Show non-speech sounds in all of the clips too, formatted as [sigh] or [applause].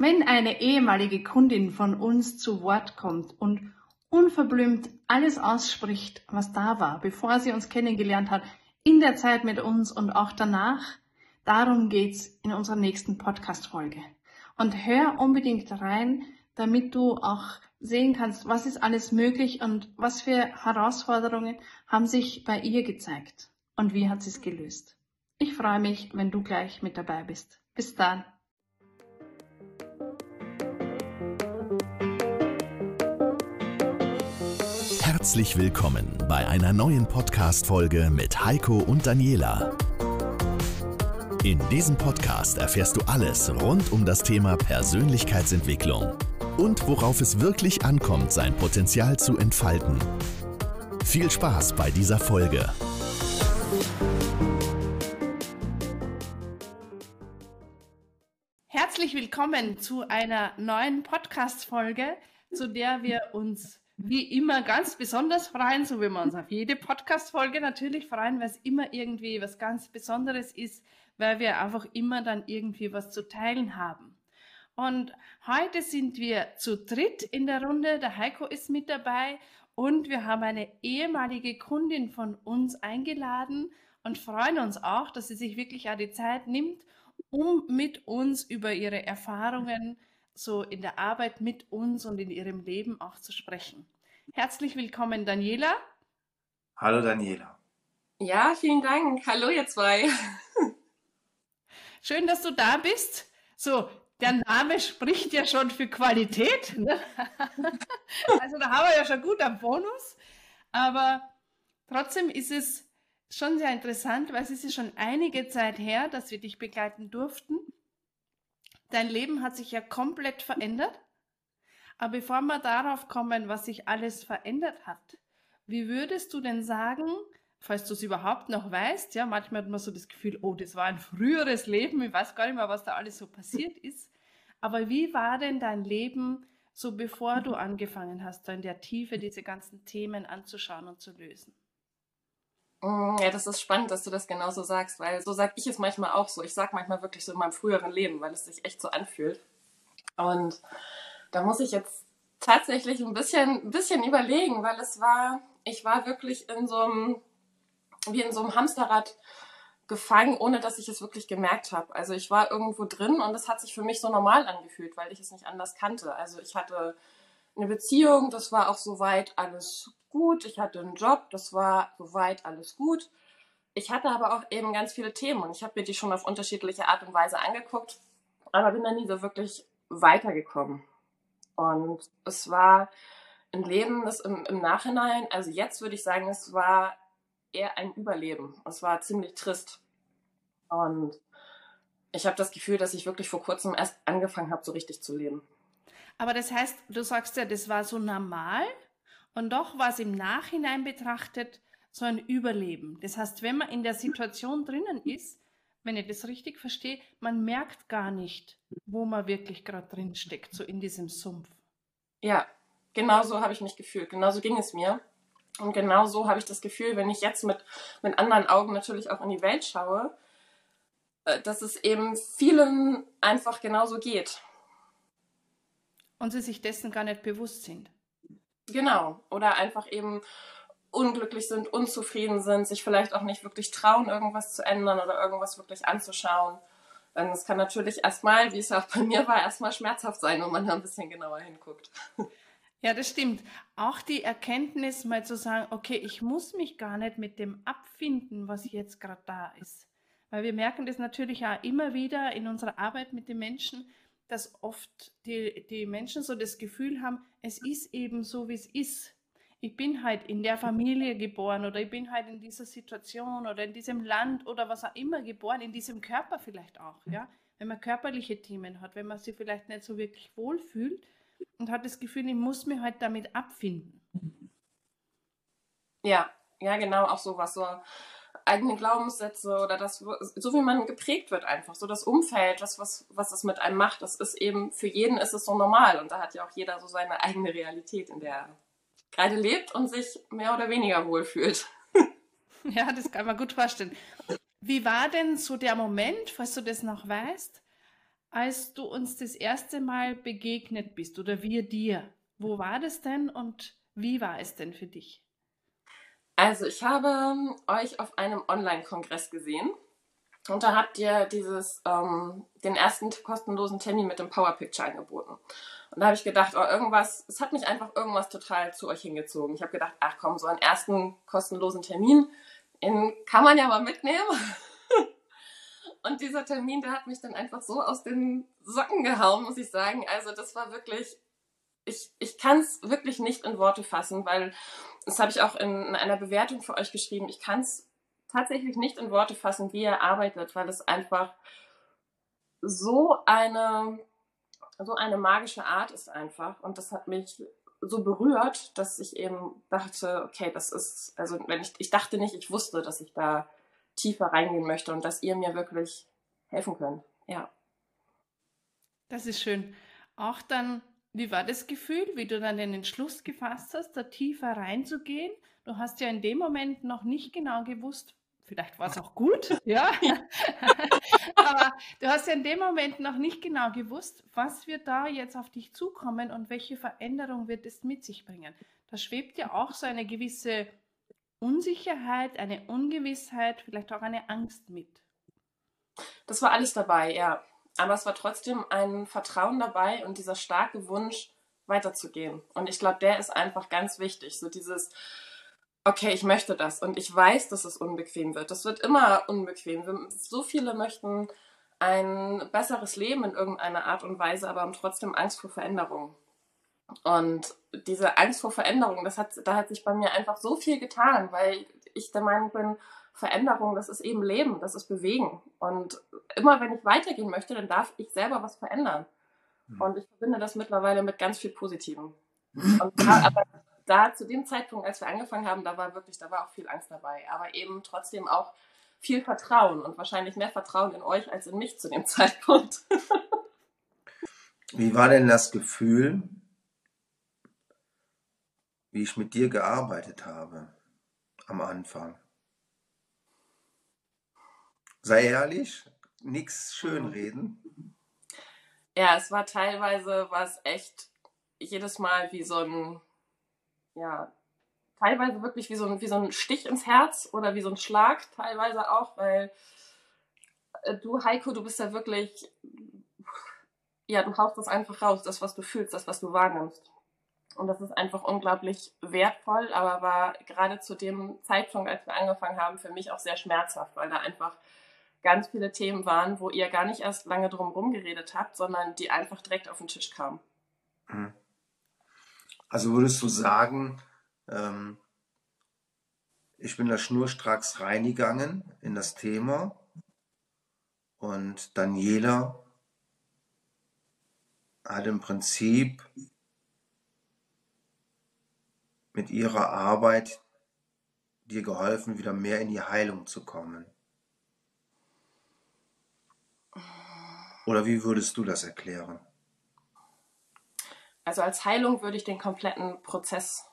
Wenn eine ehemalige Kundin von uns zu Wort kommt und unverblümt alles ausspricht, was da war, bevor sie uns kennengelernt hat, in der Zeit mit uns und auch danach, darum geht's in unserer nächsten Podcast-Folge. Und hör unbedingt rein, damit du auch sehen kannst, was ist alles möglich und was für Herausforderungen haben sich bei ihr gezeigt und wie hat sie es gelöst. Ich freue mich, wenn du gleich mit dabei bist. Bis dann. Herzlich willkommen bei einer neuen Podcast-Folge mit Heiko und Daniela. In diesem Podcast erfährst du alles rund um das Thema Persönlichkeitsentwicklung und worauf es wirklich ankommt, sein Potenzial zu entfalten. Viel Spaß bei dieser Folge. Herzlich willkommen zu einer neuen Podcast-Folge, zu der wir uns wie immer ganz besonders freuen, so wie wir uns auf jede Podcast-Folge natürlich freuen, weil es immer irgendwie was ganz Besonderes ist, weil wir einfach immer dann irgendwie was zu teilen haben. Und heute sind wir zu dritt in der Runde. Der Heiko ist mit dabei und wir haben eine ehemalige Kundin von uns eingeladen und freuen uns auch, dass sie sich wirklich auch die Zeit nimmt, um mit uns über ihre Erfahrungen so in der Arbeit mit uns und in ihrem Leben auch zu sprechen. Herzlich willkommen, Daniela. Hallo, Daniela. Ja, vielen Dank. Hallo, ihr zwei. [laughs] Schön, dass du da bist. So, der Name spricht ja schon für Qualität. Ne? [laughs] Also da haben wir ja schon gut am Bonus. Aber trotzdem ist es schon sehr interessant, weil es ist ja schon einige Zeit her, dass wir dich begleiten durften. Dein Leben hat sich ja komplett verändert. Aber bevor wir darauf kommen, was sich alles verändert hat, wie würdest du denn sagen, falls du es überhaupt noch weißt, ja, manchmal hat man so das Gefühl, oh, das war ein früheres Leben, ich weiß gar nicht mehr, was da alles so passiert [laughs] ist. Aber wie war denn dein Leben so, bevor du angefangen hast, da in der Tiefe diese ganzen Themen anzuschauen und zu lösen? Mm, ja, das ist spannend, dass du das genauso sagst, weil so sage ich es manchmal auch so. Ich sage manchmal wirklich so in meinem früheren Leben, weil es sich echt so anfühlt. Und da muss ich jetzt tatsächlich ein bisschen, ein bisschen überlegen, weil es war, ich war wirklich in so einem, wie in so einem Hamsterrad gefangen, ohne dass ich es wirklich gemerkt habe. Also ich war irgendwo drin und es hat sich für mich so normal angefühlt, weil ich es nicht anders kannte. Also ich hatte eine Beziehung, das war auch soweit alles gut. Ich hatte einen Job, das war soweit alles gut. Ich hatte aber auch eben ganz viele Themen und ich habe mir die schon auf unterschiedliche Art und Weise angeguckt, aber bin dann nie so wirklich weitergekommen. Und es war ein Leben, das im, im Nachhinein, also jetzt würde ich sagen, es war eher ein Überleben. Es war ziemlich trist. Und ich habe das Gefühl, dass ich wirklich vor kurzem erst angefangen habe, so richtig zu leben. Aber das heißt, du sagst ja, das war so normal und doch war es im Nachhinein betrachtet so ein Überleben. Das heißt, wenn man in der Situation drinnen ist, wenn ich das richtig verstehe, man merkt gar nicht, wo man wirklich gerade drin steckt, so in diesem Sumpf. Ja, genau so habe ich mich gefühlt. Genau so ging es mir. Und genau so habe ich das Gefühl, wenn ich jetzt mit, mit anderen Augen natürlich auch in die Welt schaue, äh, dass es eben vielen einfach genauso geht. Und sie sich dessen gar nicht bewusst sind. Genau. Oder einfach eben unglücklich sind, unzufrieden sind, sich vielleicht auch nicht wirklich trauen, irgendwas zu ändern oder irgendwas wirklich anzuschauen. Denn es kann natürlich erstmal, wie es auch bei mir war, erstmal schmerzhaft sein, wenn man da ein bisschen genauer hinguckt. Ja, das stimmt. Auch die Erkenntnis, mal zu sagen, okay, ich muss mich gar nicht mit dem abfinden, was jetzt gerade da ist. Weil wir merken das natürlich auch immer wieder in unserer Arbeit mit den Menschen, dass oft die, die Menschen so das Gefühl haben, es ist eben so, wie es ist ich bin halt in der Familie geboren oder ich bin halt in dieser Situation oder in diesem Land oder was auch immer geboren, in diesem Körper vielleicht auch, ja. Wenn man körperliche Themen hat, wenn man sich vielleicht nicht so wirklich wohlfühlt und hat das Gefühl, ich muss mich halt damit abfinden. Ja, ja, genau, auch sowas, so eigene Glaubenssätze oder das, so wie man geprägt wird einfach, so das Umfeld, das, was, was es mit einem macht, das ist eben, für jeden ist es so normal und da hat ja auch jeder so seine eigene Realität, in der gerade lebt und sich mehr oder weniger wohlfühlt. [laughs] Ja, das kann man gut vorstellen. Wie war denn so der Moment, falls du das noch weißt, als du uns das erste Mal begegnet bist oder wir dir. Wo war das denn und wie war es denn für dich? Also ich habe ähm, euch auf einem Online-Kongress gesehen und da habt ihr dieses, ähm, den ersten kostenlosen Termin mit dem Power Picture angeboten. Und da habe ich gedacht, oh, irgendwas, es hat mich einfach irgendwas total zu euch hingezogen. Ich habe gedacht, ach komm, so einen ersten kostenlosen Termin, den kann man ja mal mitnehmen. [laughs] Und dieser Termin, der hat mich dann einfach so aus den Socken gehauen, muss ich sagen. Also das war wirklich ich, ich kann es wirklich nicht in Worte fassen, weil das habe ich auch in, in einer Bewertung für euch geschrieben. Ich kann es tatsächlich nicht in Worte fassen, wie er arbeitet, weil es einfach so eine, so eine magische Art ist einfach. Und das hat mich so berührt, dass ich eben dachte, okay, das ist, also wenn ich, ich dachte nicht, ich wusste, dass ich da tiefer reingehen möchte und dass ihr mir wirklich helfen könnt. Ja. Das ist schön. Auch dann wie war das Gefühl, wie du dann den Entschluss gefasst hast, da tiefer reinzugehen? Du hast ja in dem Moment noch nicht genau gewusst, vielleicht war es auch gut, [laughs] ja. [laughs] Aber du hast ja in dem Moment noch nicht genau gewusst, was wird da jetzt auf dich zukommen und welche Veränderung wird es mit sich bringen. Da schwebt ja auch so eine gewisse Unsicherheit, eine Ungewissheit, vielleicht auch eine Angst mit. Das war alles dabei, ja aber es war trotzdem ein Vertrauen dabei und dieser starke Wunsch, weiterzugehen. Und ich glaube, der ist einfach ganz wichtig. So dieses, okay, ich möchte das und ich weiß, dass es unbequem wird. Das wird immer unbequem. So viele möchten ein besseres Leben in irgendeiner Art und Weise, aber haben trotzdem Angst vor Veränderung. Und diese Angst vor Veränderung, das hat, da hat sich bei mir einfach so viel getan, weil ich der Meinung bin, Veränderung, das ist eben Leben, das ist Bewegen. Und immer wenn ich weitergehen möchte, dann darf ich selber was verändern. Mhm. Und ich verbinde das mittlerweile mit ganz viel Positivem. [laughs] Und da, aber da zu dem Zeitpunkt, als wir angefangen haben, da war wirklich, da war auch viel Angst dabei, aber eben trotzdem auch viel Vertrauen und wahrscheinlich mehr Vertrauen in euch als in mich zu dem [laughs] Zeitpunkt. Wie war denn das Gefühl, wie ich mit dir gearbeitet habe am Anfang? Sei ehrlich, nichts schönreden. Ja, es war teilweise was echt jedes Mal wie so ein, ja, teilweise wirklich wie so ein, wie so ein Stich ins Herz oder wie so ein Schlag, teilweise auch, weil äh, du, Heiko, du bist ja wirklich, ja, du haust das einfach raus, das, was du fühlst, das, was du wahrnimmst. Und das ist einfach unglaublich wertvoll, aber war gerade zu dem Zeitpunkt, als wir angefangen haben, für mich auch sehr schmerzhaft, weil da einfach ganz viele Themen waren, wo ihr gar nicht erst lange drum geredet habt, sondern die einfach direkt auf den Tisch kamen. Mhm. Also würdest du sagen, ähm, ich bin da schnurstracks reingegangen in das Thema und Daniela hat im Prinzip mit ihrer Arbeit dir geholfen, wieder mehr in die Heilung zu kommen. Oder wie würdest du das erklären? Also als Heilung würde ich den kompletten Prozess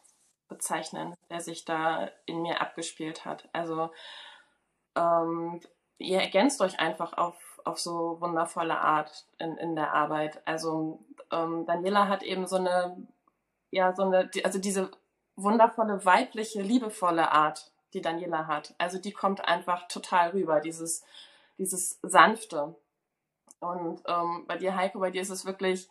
bezeichnen, der sich da in mir abgespielt hat. Also ähm, ihr ergänzt euch einfach auf, auf so wundervolle Art in, in der Arbeit. Also ähm, Daniela hat eben so eine, ja, so eine, also diese wundervolle, weibliche, liebevolle Art, die Daniela hat. Also die kommt einfach total rüber, dieses, dieses Sanfte. Und ähm, bei dir, Heiko, bei dir ist es wirklich,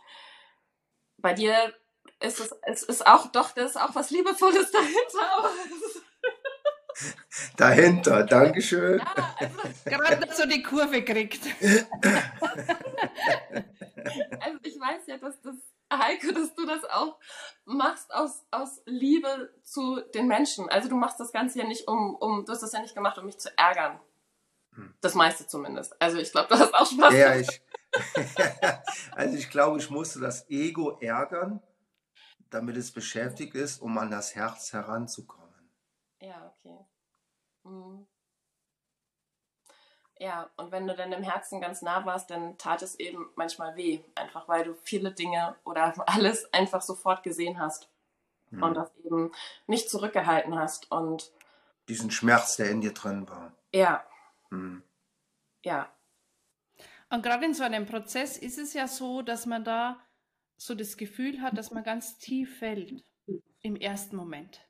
bei dir ist es, es ist auch, doch, da ist auch was Liebevolles [laughs] dahinter. [laughs] dahinter, Dankeschön. Ja, also, [laughs] Gerade so die Kurve kriegt. also ich weiß ja, dass das, Heiko, dass du das auch machst aus, aus Liebe zu den Menschen. Also du machst das Ganze ja nicht um, um, du hast das ja nicht gemacht, um mich zu ärgern. Hm. Das meiste zumindest. Also ich glaube, du hast auch Spaß. Ja, ich, [laughs] also ich glaube, ich musste das Ego ärgern, damit es beschäftigt ist, um an das Herz heranzukommen. Ja, okay. Mhm. Ja, und wenn du dann im Herzen ganz nah warst, dann tat es eben manchmal weh, einfach weil du viele Dinge oder [laughs] alles einfach sofort gesehen hast mhm. und das eben nicht zurückgehalten hast und diesen Schmerz, der in dir drin war. Ja. Mhm. Ja. Und gerade in so einem Prozess ist es ja so, dass man da so das Gefühl hat, dass man ganz tief fällt im ersten Moment.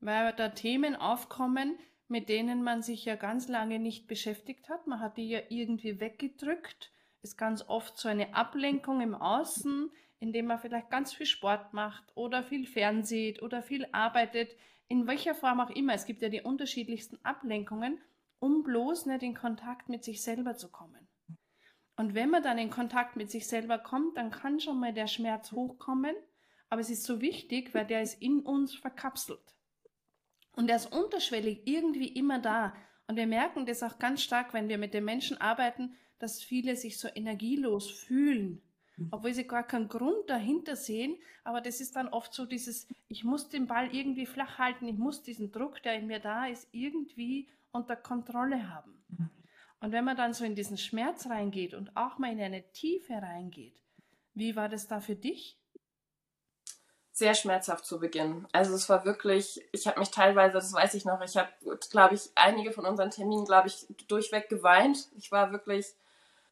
Weil da Themen aufkommen, mit denen man sich ja ganz lange nicht beschäftigt hat. Man hat die ja irgendwie weggedrückt. Ist ganz oft so eine Ablenkung im Außen, indem man vielleicht ganz viel Sport macht oder viel fernsieht oder viel arbeitet, in welcher Form auch immer. Es gibt ja die unterschiedlichsten Ablenkungen, um bloß nicht in Kontakt mit sich selber zu kommen. Und wenn man dann in Kontakt mit sich selber kommt, dann kann schon mal der Schmerz hochkommen, aber es ist so wichtig, weil der ist in uns verkapselt. Und der ist unterschwellig irgendwie immer da. Und wir merken das auch ganz stark, wenn wir mit den Menschen arbeiten, dass viele sich so energielos fühlen, obwohl sie gar keinen Grund dahinter sehen. Aber das ist dann oft so dieses, ich muss den Ball irgendwie flach halten, ich muss diesen Druck, der in mir da ist, irgendwie unter Kontrolle haben. Und wenn man dann so in diesen Schmerz reingeht und auch mal in eine Tiefe reingeht, wie war das da für dich? Sehr schmerzhaft zu Beginn. Also es war wirklich, ich habe mich teilweise, das weiß ich noch, ich habe, glaube ich, einige von unseren Terminen, glaube ich, durchweg geweint. Ich war wirklich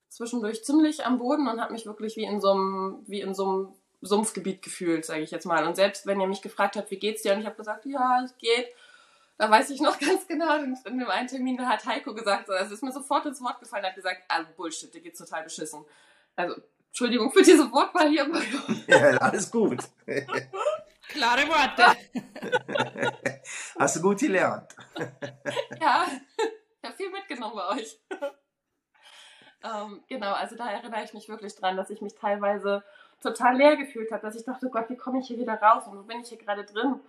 zwischendurch ziemlich am Boden und habe mich wirklich wie in so einem, wie in so einem Sumpfgebiet gefühlt, sage ich jetzt mal. Und selbst wenn ihr mich gefragt habt, wie geht's dir, und ich habe gesagt, ja, es geht, da weiß ich noch [laughs] ganz genau, in, in dem einen Termin, da hat Heiko gesagt, so, es ist mir sofort ins Wort gefallen, hat gesagt, ah, Bullshit, dir geht's total beschissen. Also, Entschuldigung für diese Wortwahl hier. [laughs] Ja, alles gut. [laughs] Klare Worte. Hast du gut gelernt. ja, ich habe viel mitgenommen bei euch. ähm, genau, also da erinnere ich mich wirklich dran, dass ich mich teilweise total leer gefühlt habe, dass ich dachte, Gott, wie komme ich hier wieder raus und wo bin ich hier gerade drin?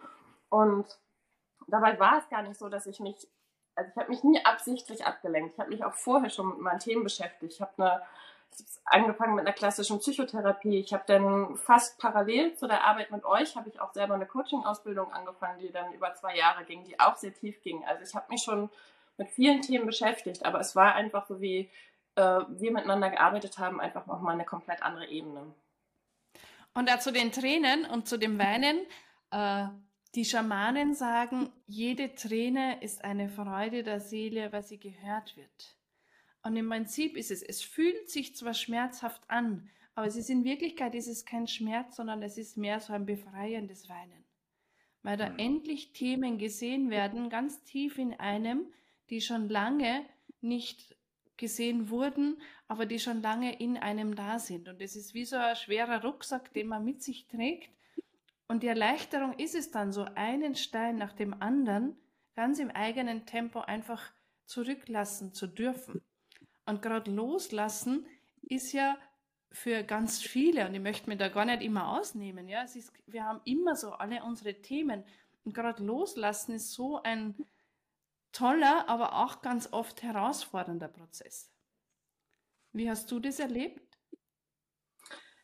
Und dabei war es gar nicht so, dass ich mich, also ich habe mich nie absichtlich abgelenkt. Ich habe mich auch vorher schon mit meinen Themen beschäftigt. Ich habe eine angefangen mit einer klassischen Psychotherapie. Ich habe dann fast parallel zu der Arbeit mit euch, habe ich auch selber eine Coaching-Ausbildung angefangen, die dann über zwei Jahre ging, die auch sehr tief ging. Also ich habe mich schon mit vielen Themen beschäftigt, aber es war einfach so, wie äh, wir miteinander gearbeitet haben, einfach nochmal eine komplett andere Ebene. Und da zu den Tränen und zu dem Weinen, äh, die Schamanen sagen, jede Träne ist eine Freude der Seele, weil sie gehört wird. Und im Prinzip ist es, es fühlt sich zwar schmerzhaft an, aber es ist in Wirklichkeit ist es kein Schmerz, sondern es ist mehr so ein befreiendes Weinen. Weil da mhm. endlich Themen gesehen werden, ganz tief in einem, die schon lange nicht gesehen wurden, aber die schon lange in einem da sind. Und es ist wie so ein schwerer Rucksack, den man mit sich trägt und die Erleichterung ist es dann so, einen Stein nach dem anderen ganz im eigenen Tempo einfach zurücklassen zu dürfen. Und gerade loslassen ist ja für ganz viele, und ich möchte mir da gar nicht immer ausnehmen, ja, es ist, wir haben immer so alle unsere Themen. Und gerade loslassen ist so ein toller, aber auch ganz oft herausfordernder Prozess. Wie hast du das erlebt?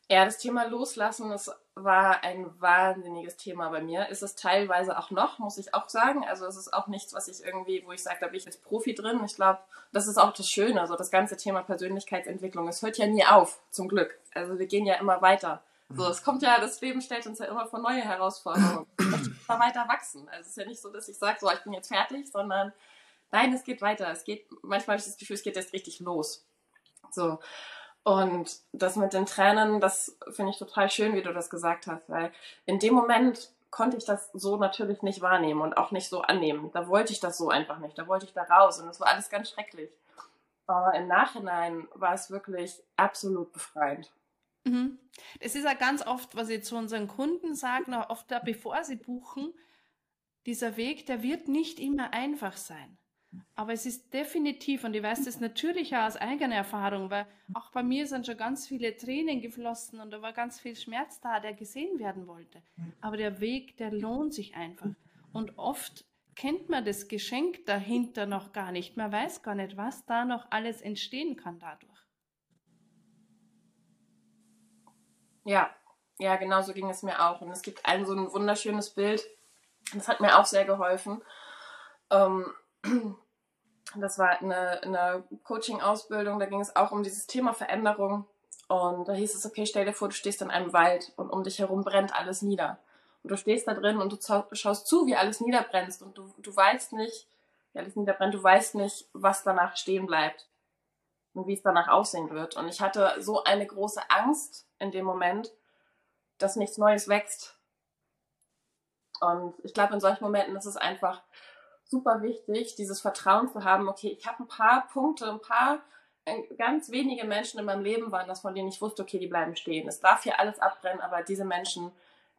Ja, das Thema Loslassen, das war ein wahnsinniges Thema bei mir. Ist es teilweise auch noch, muss ich auch sagen. Also es ist auch nichts, was ich irgendwie, wo ich sage, da bin ich jetzt Profi drin. Ich glaube, das ist auch das Schöne. Also das ganze Thema Persönlichkeitsentwicklung, es hört ja nie auf, zum Glück. Also wir gehen ja immer weiter. So, es kommt ja, das Leben stellt uns ja immer vor neue Herausforderungen. [clears throat] immer weiter wachsen. Also es ist ja nicht so, dass ich sage, so, ich bin jetzt fertig, sondern nein, es geht weiter. Es geht, manchmal habe ich das Gefühl, es geht jetzt richtig los. So. Und das mit den Tränen, das finde ich total schön, wie du das gesagt hast, weil in dem Moment konnte ich das so natürlich nicht wahrnehmen und auch nicht so annehmen. Da wollte ich das so einfach nicht. Da wollte ich da raus und es war alles ganz schrecklich. Aber im Nachhinein war es wirklich absolut befreiend. Mhm. Das ist ja ganz oft, was ich zu unseren Kunden sage, noch oft da, bevor sie buchen, dieser Weg, der wird nicht immer einfach sein. Aber es ist definitiv, und ich weiß das natürlich auch aus eigener Erfahrung, weil auch bei mir sind schon ganz viele Tränen geflossen und da war ganz viel Schmerz da, der gesehen werden wollte. Aber der Weg, der lohnt sich einfach. Und oft kennt man das Geschenk dahinter noch gar nicht. Man weiß gar nicht, was da noch alles entstehen kann dadurch. Ja, ja, genau so ging es mir auch. Und es gibt ein so ein wunderschönes Bild, das hat mir auch sehr geholfen. Ähm, das war eine, eine Coaching-Ausbildung, da ging es auch um dieses Thema Veränderung. Und da hieß es, okay, stell dir vor, du stehst in einem Wald und um dich herum brennt alles nieder. Und du stehst da drin und du schaust zu, wie alles niederbrennst und du, du weißt nicht, wie alles niederbrennt, du weißt nicht, was danach stehen bleibt. und wie es danach aussehen wird. Und ich hatte so eine große Angst in dem Moment, dass nichts Neues wächst. Und ich glaube, in solchen Momenten ist es einfach super wichtig, dieses Vertrauen zu haben, okay, ich habe ein paar Punkte, ein paar äh, ganz wenige Menschen in meinem Leben waren das, von denen ich wusste, okay, die bleiben stehen. Es darf hier alles abbrennen, aber diese Menschen,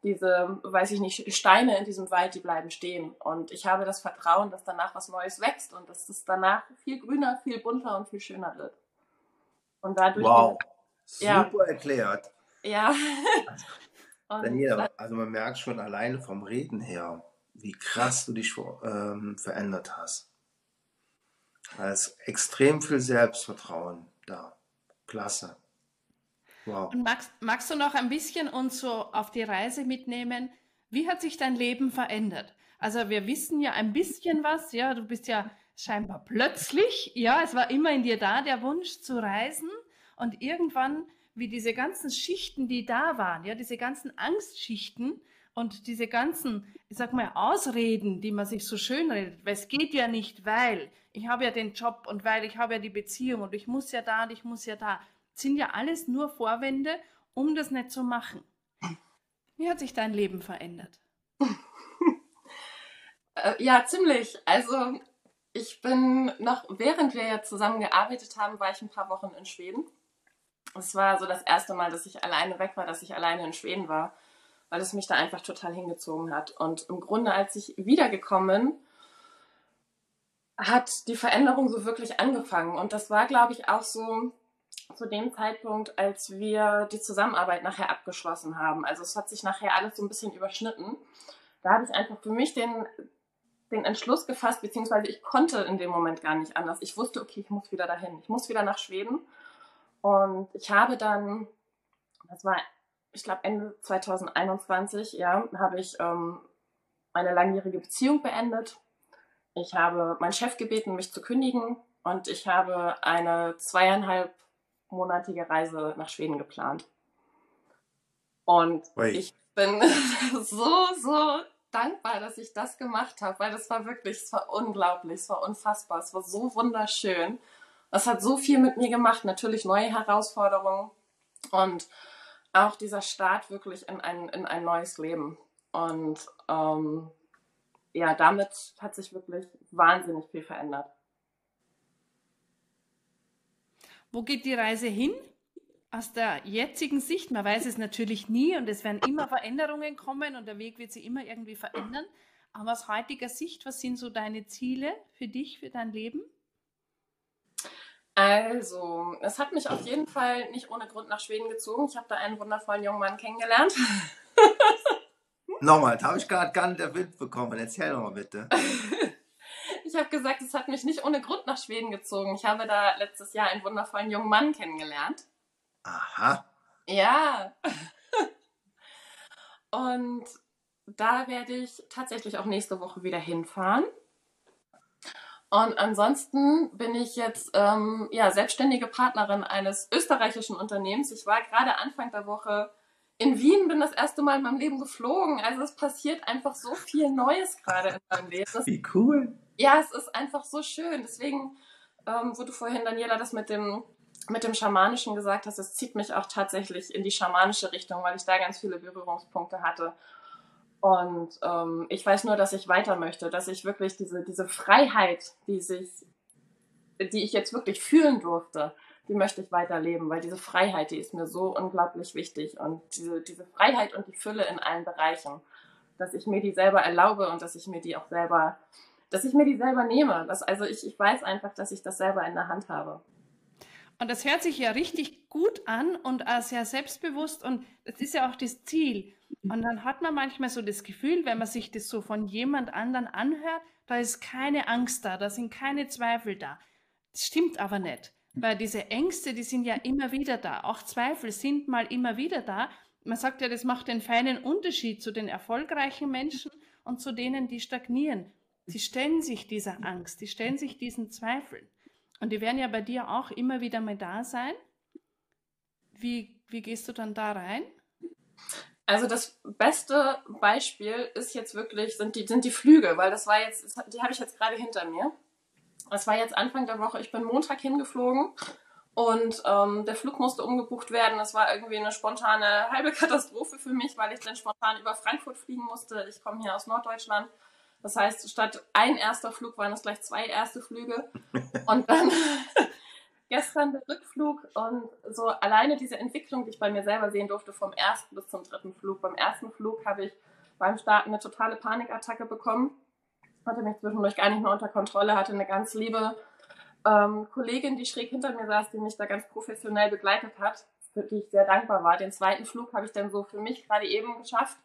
diese, weiß ich nicht, Steine in diesem Wald, die bleiben stehen. Und ich habe das Vertrauen, dass danach was Neues wächst und dass es danach viel grüner, viel bunter und viel schöner wird. Und dadurch. Wow, super ja, erklärt. Ja. [laughs] Daniela, also man merkt schon alleine vom Reden her, wie krass du dich ähm, verändert hast. Da ist extrem viel Selbstvertrauen da. Klasse. Wow. Und magst, magst du noch ein bisschen uns so auf die Reise mitnehmen? Wie hat sich dein Leben verändert? Also wir wissen ja ein bisschen was, ja, du bist ja scheinbar plötzlich, ja, es war immer in dir da, der Wunsch zu reisen und irgendwann, wie diese ganzen Schichten, die da waren, ja, diese ganzen Angstschichten und diese ganzen, ich sag mal, Ausreden, die man sich so schön redet, weil es geht ja nicht, weil ich habe ja den Job und weil ich habe ja die Beziehung und ich muss ja da und ich muss ja da, sind ja alles nur Vorwände, um das nicht zu machen. Wie hat sich dein Leben verändert? [laughs] Äh, ja, ziemlich. Also ich bin noch, während wir ja zusammen gearbeitet haben, war ich ein paar Wochen in Schweden. Es war so das erste Mal, dass ich alleine weg war, dass ich alleine in Schweden war, weil es mich da einfach total hingezogen hat. Und im Grunde, als ich wiedergekommen bin, hat die Veränderung so wirklich angefangen. Und das war, glaube ich, auch so zu dem Zeitpunkt, als wir die Zusammenarbeit nachher abgeschlossen haben. Also es hat sich nachher alles so ein bisschen überschnitten. Da habe ich einfach für mich den, den Entschluss gefasst, beziehungsweise ich konnte in dem Moment gar nicht anders. Ich wusste, okay, ich muss wieder dahin. Ich muss wieder nach Schweden. Und ich habe dann, das war, ich glaube, Ende 2021, ja, habe ich ähm, eine langjährige Beziehung beendet. Ich habe meinen Chef gebeten, mich zu kündigen. Und ich habe eine zweieinhalb monatige Reise nach Schweden geplant. Und Oi. ich bin [laughs] so, so dankbar, dass ich das gemacht habe, weil das war wirklich, es war unglaublich, es war unfassbar, es war so wunderschön. Es hat so viel mit mir gemacht, natürlich neue Herausforderungen und auch dieser Start wirklich in ein, in ein neues Leben. Und ähm, ja, damit hat sich wirklich wahnsinnig viel verändert. Wo geht die Reise hin? Aus der jetzigen Sicht, man weiß es natürlich nie und es werden immer Veränderungen kommen und der Weg wird sich immer irgendwie verändern. Aber aus heutiger Sicht, was sind so deine Ziele für dich, für dein Leben? Also, es hat mich auf jeden Fall nicht ohne Grund nach Schweden gezogen. Ich habe da einen wundervollen jungen Mann kennengelernt. [laughs] Nochmal, da habe ich gerade gar nicht erwähnt bekommen. Erzähl doch mal bitte. [laughs] Ich habe gesagt, es hat mich nicht ohne Grund nach Schweden gezogen. Ich habe da letztes Jahr einen wundervollen jungen Mann kennengelernt. Aha. Ja. [laughs] Und da werde ich tatsächlich auch nächste Woche wieder hinfahren. Und ansonsten bin ich jetzt ähm, ja, selbstständige Partnerin eines österreichischen Unternehmens. Ich war gerade Anfang der Woche in Wien, bin das erste Mal in meinem Leben geflogen. Also es passiert einfach so viel Neues gerade in meinem Leben. Das, Wie cool ja, es ist einfach so schön. Deswegen, ähm, wo du vorhin, Daniela, das mit dem, mit dem Schamanischen gesagt hast, es zieht mich auch tatsächlich in die schamanische Richtung, weil ich da ganz viele Berührungspunkte hatte. Und ähm, ich weiß nur, dass ich weiter möchte, dass ich wirklich diese, diese Freiheit, die sich, die ich jetzt wirklich fühlen durfte, die möchte ich weiterleben, weil diese Freiheit, die ist mir so unglaublich wichtig. Und diese, diese Freiheit und die Fülle in allen Bereichen, dass ich mir die selber erlaube und dass ich mir die auch selber dass ich mir die selber nehme. Das, also ich, ich weiß einfach, dass ich das selber in der Hand habe. Und das hört sich ja richtig gut an und auch sehr selbstbewusst und das ist ja auch das Ziel. Und dann hat man manchmal so das Gefühl, wenn man sich das so von jemand anderen anhört, da ist keine Angst da, da sind keine Zweifel da. Das stimmt aber nicht, weil diese Ängste, die sind ja immer wieder da. Auch Zweifel sind mal immer wieder da. Man sagt ja, das macht den feinen Unterschied zu den erfolgreichen Menschen und zu denen, die stagnieren. Sie stellen sich dieser Angst, die stellen sich diesen Zweifeln. Und die werden ja bei dir auch immer wieder mal da sein. Wie, wie gehst du dann da rein? Also das beste Beispiel ist jetzt wirklich, sind die, sind die Flüge, weil das war jetzt, die habe ich jetzt gerade hinter mir. Das war jetzt Anfang der Woche, ich bin Montag hingeflogen Und ähm, der Flug musste umgebucht werden. Das war irgendwie eine spontane halbe [laughs] Katastrophe für mich, weil ich dann spontan über Frankfurt fliegen musste. Ich komme hier aus Norddeutschland. Das heißt, statt ein erster Flug waren es gleich zwei erste Flüge. Und dann [laughs] gestern der Rückflug und so alleine diese Entwicklung, die ich bei mir selber sehen durfte, vom ersten bis zum dritten Flug. Beim ersten Flug habe ich beim Starten eine totale Panikattacke bekommen, hatte mich zwischendurch gar nicht mehr unter Kontrolle, hatte eine ganz liebe ähm, Kollegin, die schräg hinter mir saß, die mich da ganz professionell begleitet hat, für die ich sehr dankbar war. Den zweiten Flug habe ich dann so für mich gerade eben geschafft.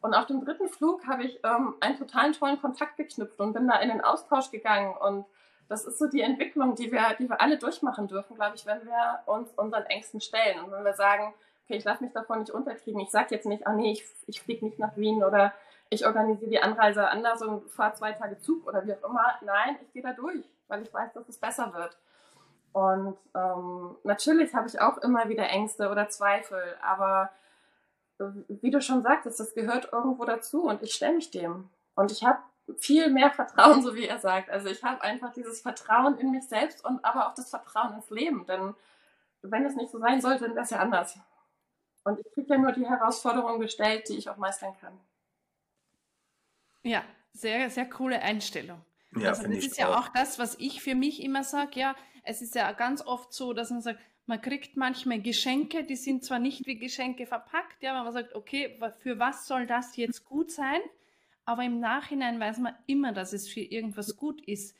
Und auf dem dritten Flug habe ich ähm, einen totalen tollen Kontakt geknüpft und bin da in den Austausch gegangen. Und das ist so die Entwicklung, die wir, die wir alle durchmachen dürfen, glaube ich, wenn wir uns unseren Ängsten stellen und wenn wir sagen, okay, ich lasse mich davon nicht unterkriegen. Ich sage jetzt nicht, ah nee, ich, ich fliege nicht nach Wien oder ich organisiere die Anreise anders und fahre zwei Tage Zug oder wie auch immer. Nein, ich gehe da durch, weil ich weiß, dass es besser wird. Und ähm, natürlich habe ich auch immer wieder Ängste oder Zweifel, aber wie du schon sagtest, das gehört irgendwo dazu und ich stelle mich dem. Und ich habe viel mehr Vertrauen, so wie er sagt. Also ich habe einfach dieses Vertrauen in mich selbst und aber auch das Vertrauen ins Leben. Denn wenn es nicht so sein sollte, dann wäre es ja anders. Und ich kriege ja nur die Herausforderungen gestellt, die ich auch meistern kann. Ja, sehr, sehr coole Einstellung. Ja, also das ist ja auch das, was ich für mich immer sage. Ja, es ist ja ganz oft so, dass man sagt, man kriegt manchmal Geschenke, die sind zwar nicht wie Geschenke verpackt, ja, aber man sagt, okay, für was soll das jetzt gut sein? Aber im Nachhinein weiß man immer, dass es für irgendwas gut ist.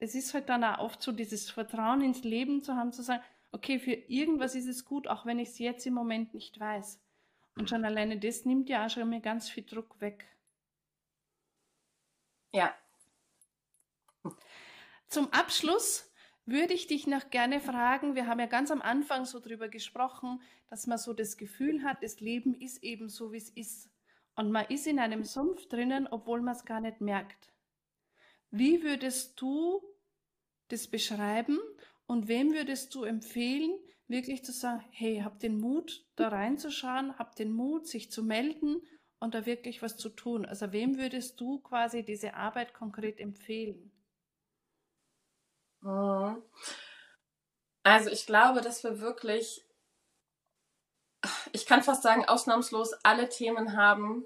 Es ist halt dann auch oft so, dieses Vertrauen ins Leben zu haben, zu sagen, okay, für irgendwas ist es gut, auch wenn ich es jetzt im Moment nicht weiß. Und schon alleine das nimmt ja auch schon mir ganz viel Druck weg. Ja. Zum Abschluss würde ich dich noch gerne fragen, wir haben ja ganz am Anfang so drüber gesprochen, dass man so das Gefühl hat, das Leben ist eben so, wie es ist. Und man ist in einem Sumpf drinnen, obwohl man es gar nicht merkt. Wie würdest du das beschreiben und wem würdest du empfehlen, wirklich zu sagen, hey, hab den Mut, da reinzuschauen, hab den Mut, sich zu melden und da wirklich was zu tun? Also wem würdest du quasi diese Arbeit konkret empfehlen? Mhm. Also ich glaube, dass wir wirklich, ich kann fast sagen, ausnahmslos alle Themen haben,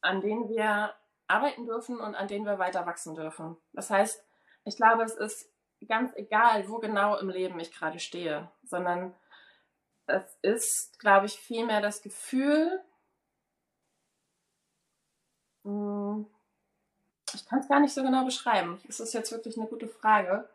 an denen wir arbeiten dürfen und an denen wir weiter wachsen dürfen. Das heißt, ich glaube, es ist ganz egal, wo genau im Leben ich gerade stehe, sondern es ist, glaube ich, vielmehr das Gefühl, hm, ich kann es gar nicht so genau beschreiben. Das ist jetzt wirklich eine gute Frage.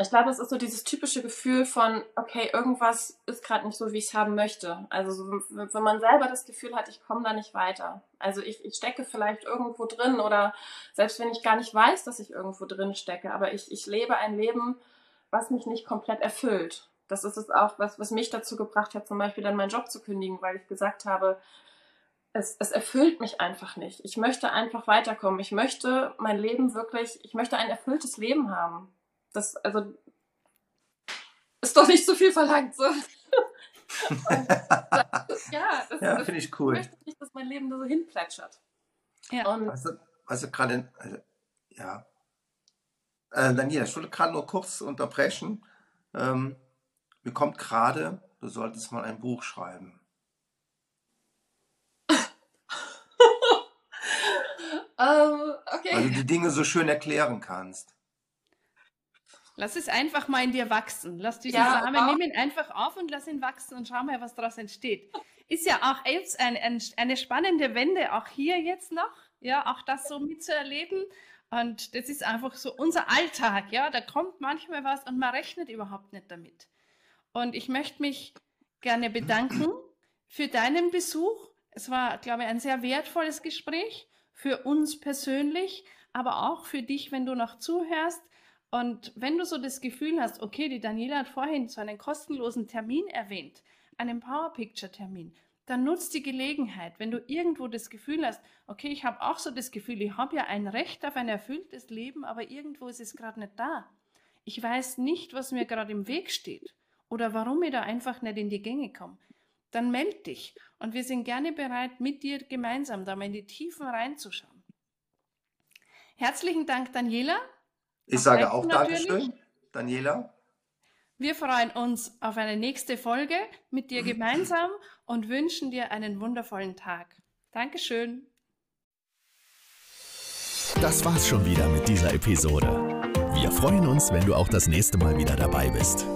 Ich glaube, es ist so dieses typische Gefühl von, okay, irgendwas ist gerade nicht so, wie ich es haben möchte. Also so, wenn man selber das Gefühl hat, ich komme da nicht weiter. Also ich, ich stecke vielleicht irgendwo drin oder selbst wenn ich gar nicht weiß, dass ich irgendwo drin stecke, aber ich, ich lebe ein Leben, was mich nicht komplett erfüllt. Das ist es auch, was, was mich dazu gebracht hat, zum Beispiel dann meinen Job zu kündigen, weil ich gesagt habe, es, es erfüllt mich einfach nicht. Ich möchte einfach weiterkommen. Ich möchte mein Leben wirklich, ich möchte ein erfülltes Leben haben. Das, also, ist doch nicht zu viel verlangt, so. [laughs] das, ja, das, ja finde ich cool. Ich möchte nicht, dass mein Leben da so hinplätschert. Ja. Und weißt du gerade, also, ja. Äh, Daniela, ich wollte gerade nur kurz unterbrechen. Ähm, mir kommt gerade, du solltest mal ein Buch schreiben. Ähm, okay. Weil du die Dinge so schön erklären kannst. Lass es einfach mal in dir wachsen. Lass diesen ja, Samen, nimm ihn einfach auf und lass ihn wachsen und schau mal, was daraus entsteht. Ist ja auch jetzt ein, ein, eine spannende Wende, auch hier jetzt noch, ja, auch das so mitzuerleben. Und das ist einfach so unser Alltag, ja. Da kommt manchmal was und man rechnet überhaupt nicht damit. Und ich möchte mich gerne bedanken für deinen Besuch. Es war, glaube ich, ein sehr wertvolles Gespräch für uns persönlich, aber auch für dich, wenn du noch zuhörst. Und wenn du so das Gefühl hast, okay, die Daniela hat vorhin so einen kostenlosen Termin erwähnt, einen Power Picture Termin, dann nutzt die Gelegenheit, wenn du irgendwo das Gefühl hast, okay, ich habe auch so das Gefühl, ich habe ja ein Recht auf ein erfülltes Leben, aber irgendwo ist es gerade nicht da. Ich weiß nicht, was mir gerade im Weg steht oder warum ich da einfach nicht in die Gänge komme. Dann meld dich und wir sind gerne bereit, mit dir gemeinsam da mal in die Tiefen reinzuschauen. Herzlichen Dank, Daniela, Ich sage auch Dankeschön, Daniela. Wir freuen uns auf eine nächste Folge mit dir gemeinsam und wünschen dir einen wundervollen Tag. Dankeschön. Das war's schon wieder mit dieser Episode. Wir freuen uns, wenn du auch das nächste Mal wieder dabei bist.